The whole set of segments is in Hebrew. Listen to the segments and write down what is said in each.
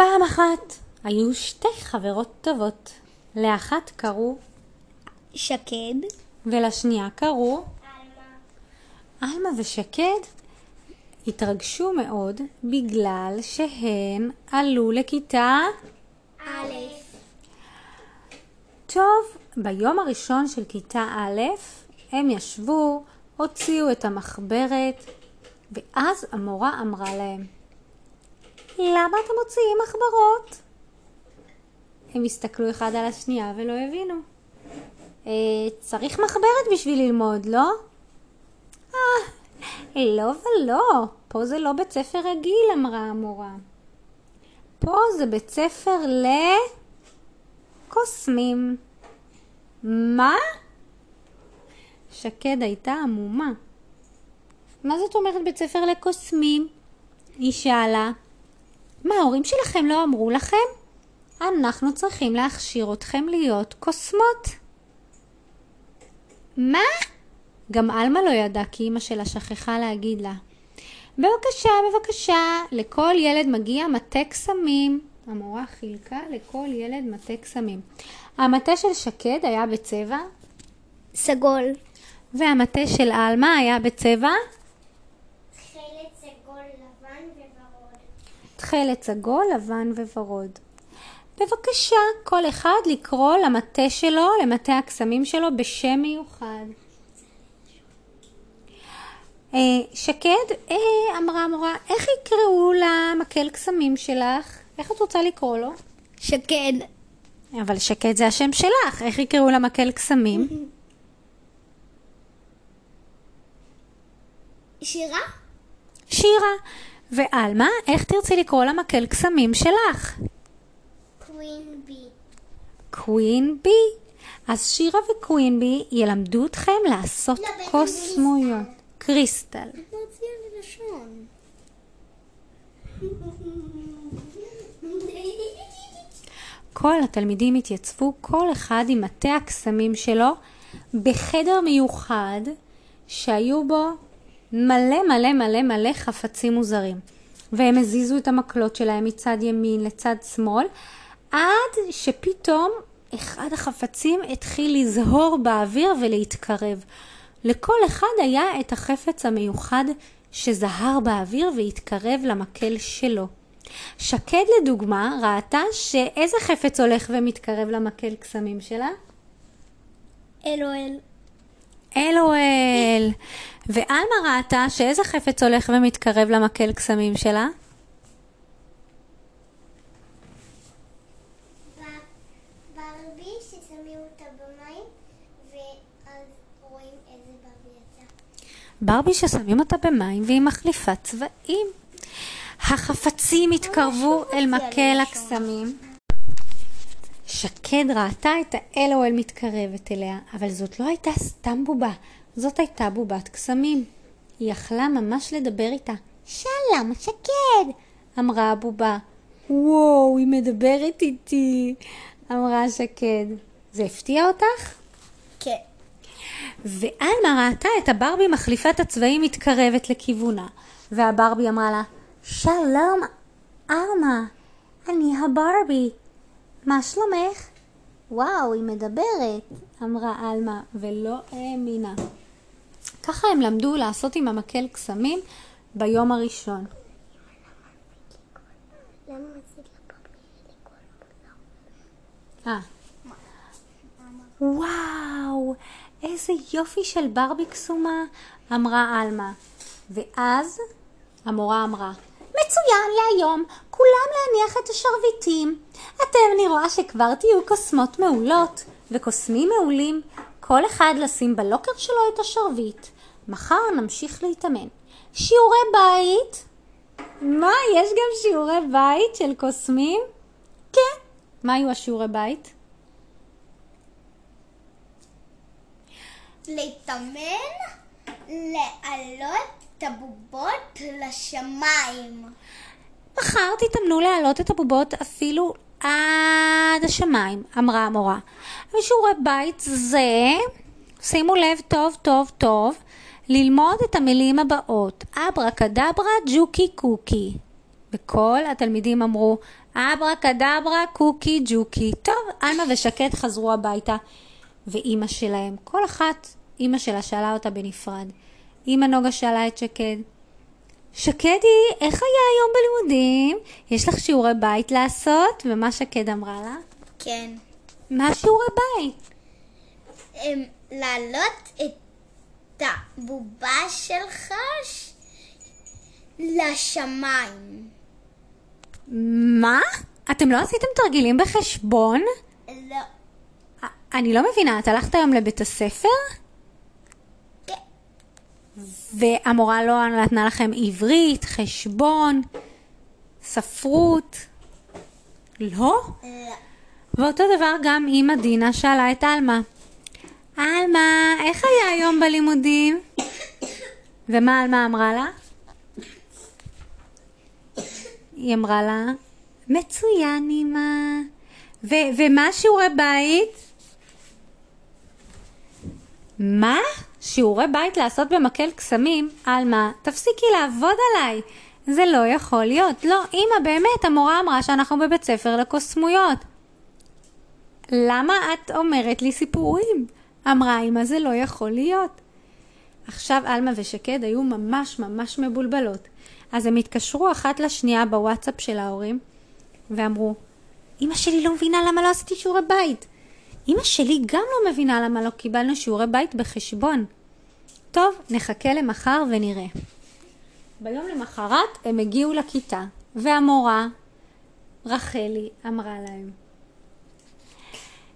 פעם אחת היו שתי חברות טובות. לאחת קראו שקד. ולשנייה קראו עלמה ושקד התרגשו מאוד בגלל שהן עלו לכיתה א'. טוב, ביום הראשון של כיתה א', הם ישבו, הוציאו את המחברת, ואז המורה אמרה להם, למה אתם מוציאים מחברות? הם הסתכלו אחד על השנייה ולא הבינו. אה, צריך מחברת בשביל ללמוד, לא? אה, לא ולא, פה זה לא בית ספר רגיל, אמרה המורה. פה זה בית ספר לקוסמים. מה? שקד הייתה עמומה. מה זאת אומרת בית ספר לקוסמים? היא שאלה. מה, ההורים שלכם לא אמרו לכם? אנחנו צריכים להכשיר אתכם להיות קוסמות. מה? גם עלמה לא ידעה כי אמא שלה שכחה להגיד לה. בבקשה, בבקשה, לכל ילד מגיע מטה קסמים. המורה חילקה לכל ילד מטה קסמים. המטה של שקד היה בצבע, סגול. והמטה של עלמה היה בצבע תכלת סגול לבן וורוד. תכלת סגול, לבן וורוד. בבקשה, כל אחד לקרוא למטה שלו, למטה הקסמים שלו, בשם מיוחד. אה, שקד, אה, אמרה המורה, איך יקראו למקל קסמים שלך? איך את רוצה לקרוא לו? שקד. אבל שקד זה השם שלך, איך יקראו למקל קסמים? שירה? שירה. ועלמה, איך תרצי לקרוא למקל קסמים שלך? קווין בי. קווין בי. אז שירה וקווין בי ילמדו אתכם לעשות לא, קוסמויות. קריסטל. לשון. כל התלמידים התייצבו, כל אחד עם מטה הקסמים שלו, בחדר מיוחד שהיו בו מלא מלא מלא מלא חפצים מוזרים. והם הזיזו את המקלות שלהם מצד ימין לצד שמאל, עד שפתאום אחד החפצים התחיל לזהור באוויר ולהתקרב. לכל אחד היה את החפץ המיוחד שזהר באוויר והתקרב למקל שלו. שקד לדוגמה ראתה שאיזה חפץ הולך ומתקרב למקל קסמים שלה? אלוהל. אלוהל. ועלמה ראתה שאיזה חפץ הולך ומתקרב למקל קסמים שלה? ברבי ששמים אותה במים והיא מחליפה צבעים. החפצים התקרבו אל מקל הקסמים. שקד ראתה את האלוהל מתקרבת אליה, אבל זאת לא הייתה סתם בובה, זאת הייתה בובת קסמים. היא יכלה ממש לדבר איתה. שלום, שקד! אמרה הבובה. וואו, היא מדברת איתי, אמרה שקד. זה הפתיע אותך? כן. ועלמה ראתה את הברבי מחליפת הצבעים מתקרבת לכיוונה, והברבי אמרה לה, שלום, עלמה, אני הברבי, מה שלומך? וואו, היא מדברת, אמרה עלמה, ולא האמינה. ככה הם למדו לעשות עם המקל קסמים ביום הראשון. אה. וואו, איזה יופי של ברבי קסומה, אמרה עלמה. ואז המורה אמרה, מצוין להיום, כולם להניח את השרביטים. אני רואה שכבר תהיו קוסמות מעולות וקוסמים מעולים. כל אחד לשים בלוקר שלו את השרביט. מחר נמשיך להתאמן. שיעורי בית. מה, יש גם שיעורי בית של קוסמים? כן. מה היו השיעורי בית? להתאמן, להעלות את הבובות לשמיים. מחר תתאמנו להעלות את הבובות אפילו עד השמיים, אמרה המורה. ושיעורי בית זה, שימו לב טוב טוב טוב, ללמוד את המילים הבאות: אברה כדברה ג'וקי קוקי. וכל התלמידים אמרו, אברה כדברה קוקי ג'וקי. טוב, עלמה ושקד חזרו הביתה, ואימא שלהם, כל אחת, אימא שלה שאלה אותה בנפרד. אימא נוגה שאלה את שקד, שקדי, איך היה היום בלימודים? יש לך שיעורי בית לעשות? ומה שקד אמרה לה? כן. מה שיעורי בית? אמ, להעלות את הבובה שלך ש- לשמיים. מה? אתם לא עשיתם תרגילים בחשבון? לא. אני לא מבינה, את הלכת היום לבית הספר? והמורה לא נתנה לכם עברית, חשבון, ספרות? לא? ואותו דבר גם אימא דינה שאלה את עלמה. עלמה, איך היה היום בלימודים? ומה עלמה אמרה לה? היא אמרה לה, מצוין אמא. ומה שיעורי בית? מה? שיעורי בית לעשות במקל קסמים? עלמה, תפסיקי לעבוד עליי. זה לא יכול להיות. לא, אמא, באמת, המורה אמרה שאנחנו בבית ספר לקוסמויות. למה את אומרת לי סיפורים? אמרה אמא, זה לא יכול להיות. עכשיו עלמה ושקד היו ממש ממש מבולבלות. אז הם התקשרו אחת לשנייה בוואטסאפ של ההורים, ואמרו, אמא שלי לא מבינה למה לא עשיתי שיעורי בית. אמא שלי גם לא מבינה למה לא קיבלנו שיעורי בית בחשבון. טוב, נחכה למחר ונראה. ביום למחרת הם הגיעו לכיתה, והמורה, רחלי, אמרה להם,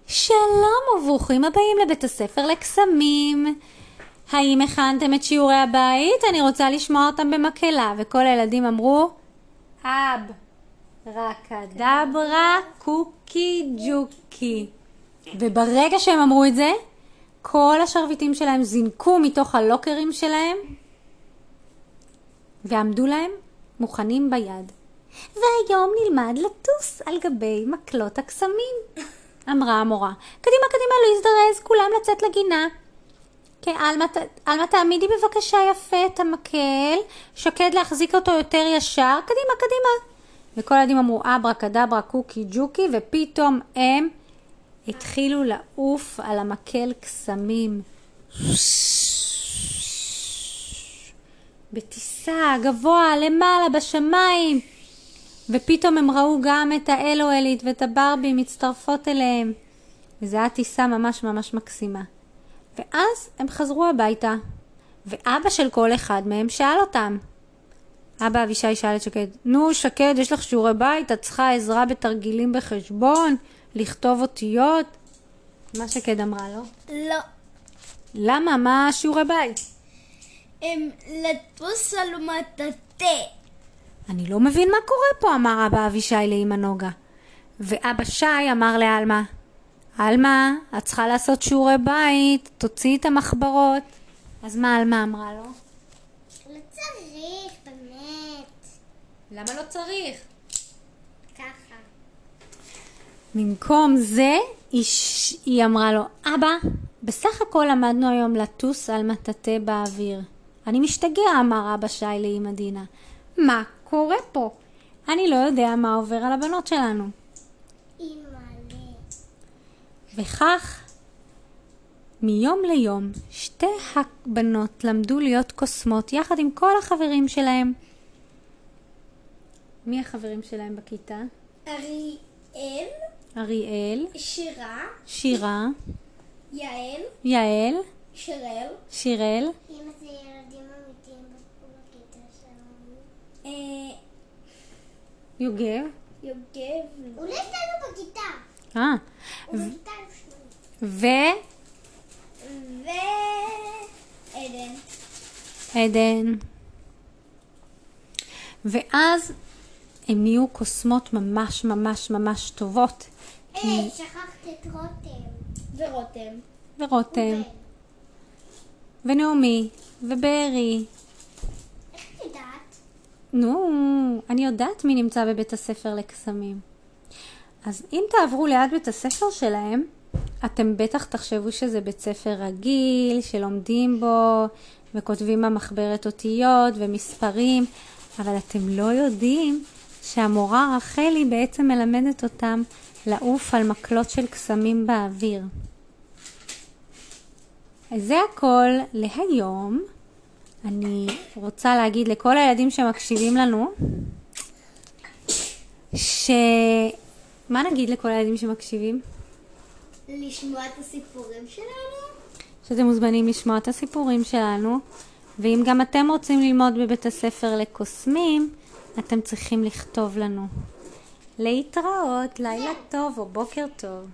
שלום וברוכים הבאים לבית הספר לקסמים. האם הכנתם את שיעורי הבית? אני רוצה לשמוע אותם במקהלה. וכל הילדים אמרו, אב, רקדברה, קוקי ג'וקי. וברגע שהם אמרו את זה, כל השרביטים שלהם זינקו מתוך הלוקרים שלהם ועמדו להם מוכנים ביד. והיום נלמד לטוס על גבי מקלות הקסמים, אמרה המורה. קדימה, קדימה, לא להזדרז, כולם לצאת לגינה. כן, עלמה, תעמידי בבקשה יפה את המקל, שקד להחזיק אותו יותר ישר, קדימה, קדימה. וכל הילדים אמרו אברה כדברה קוקי ג'וקי, ופתאום הם התחילו לעוף על המקל קסמים. בטיסה, גבוה, למעלה, בשמיים. ופתאום הם ראו גם את האלואלית ואת הברבי מצטרפות אליהם. וזו הייתה טיסה ממש ממש מקסימה. ואז הם חזרו הביתה, ואבא של כל אחד מהם שאל אותם. אבא אבישי שאל את שקד, נו שקד, יש לך שיעורי בית? את צריכה עזרה בתרגילים בחשבון? לכתוב אותיות? מה שקד אמרה לו? לא. למה? מה שיעורי בית? הם לטוס על מטאטא. אני לא מבין מה קורה פה, אמר אבא אבישי לאמא נוגה. ואבא שי אמר לעלמה, עלמה, את צריכה לעשות שיעורי בית, תוציאי את המחברות. אז מה עלמה אמרה לו? לא צריך, באמת. למה לא צריך? ככה. במקום זה, היא. היא אמרה לו, אבא, בסך הכל למדנו היום לטוס על מטאטא באוויר. אני משתגע, אמר אבא שי לאמא דינה. מה קורה פה? אני לא יודע מה עובר על הבנות שלנו. וכך, מיום ליום, שתי הבנות למדו להיות קוסמות יחד עם כל החברים שלהם. מי החברים שלהם בכיתה? אריאל, אריאל, שירה, שירה, יעל, יעל. שירל, אמא זה ילדים אמיתיים בכיתה שלנו. אה, יוגב. יוגב. אולי אצלנו בכיתה. אה, הוא בכיתה ראשונה. ו... ועדן. עדן. ואז הם נהיו קוסמות ממש ממש ממש טובות. היי, שכחת את רותם. ורותם. ורותם, ונעמי, ובארי. איך את יודעת? נו, אני יודעת מי נמצא בבית הספר לקסמים. אז אם תעברו ליד בית הספר שלהם, אתם בטח תחשבו שזה בית ספר רגיל, שלומדים בו, וכותבים במחברת אותיות ומספרים, אבל אתם לא יודעים שהמורה רחלי בעצם מלמדת אותם לעוף על מקלות של קסמים באוויר. אז זה הכל להיום. אני רוצה להגיד לכל הילדים שמקשיבים לנו, ש... מה נגיד לכל הילדים שמקשיבים? לשמוע את הסיפורים שלנו? שאתם מוזמנים לשמוע את הסיפורים שלנו, ואם גם אתם רוצים ללמוד בבית הספר לקוסמים, אתם צריכים לכתוב לנו. להתראות, לילה טוב או בוקר טוב.